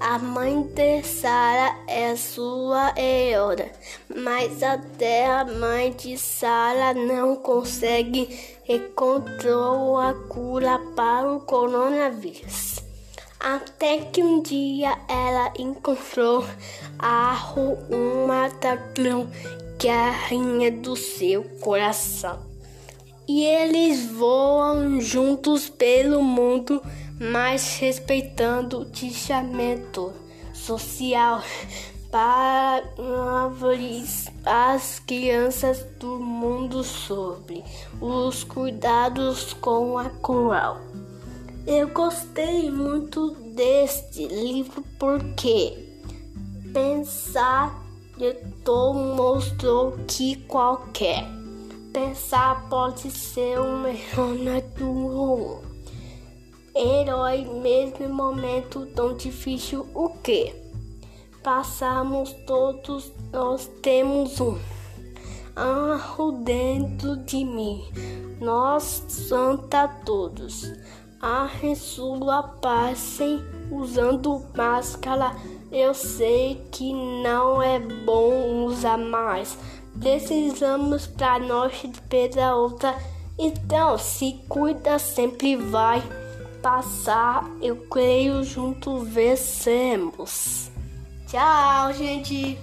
A mãe de Sara é sua Eora, mas até a mãe de Sara não consegue encontrar a cura para o coronavírus. Até que um dia ela encontrou Arro, um matacão que é a rainha do seu coração. E eles voam juntos pelo mundo, mas respeitando o distanciamento social para as crianças do mundo sobre os cuidados com a coral. Eu gostei muito deste livro porque pensar de todo mostrou que qualquer pensar pode ser um herói do herói mesmo em momento tão difícil o que passamos todos nós temos um arro dentro de mim nós santa todos a sua passem usando máscara. Eu sei que não é bom usar mais. Precisamos para nós pela outra. Então, se cuida, sempre vai passar. Eu creio junto vencemos. Tchau, gente.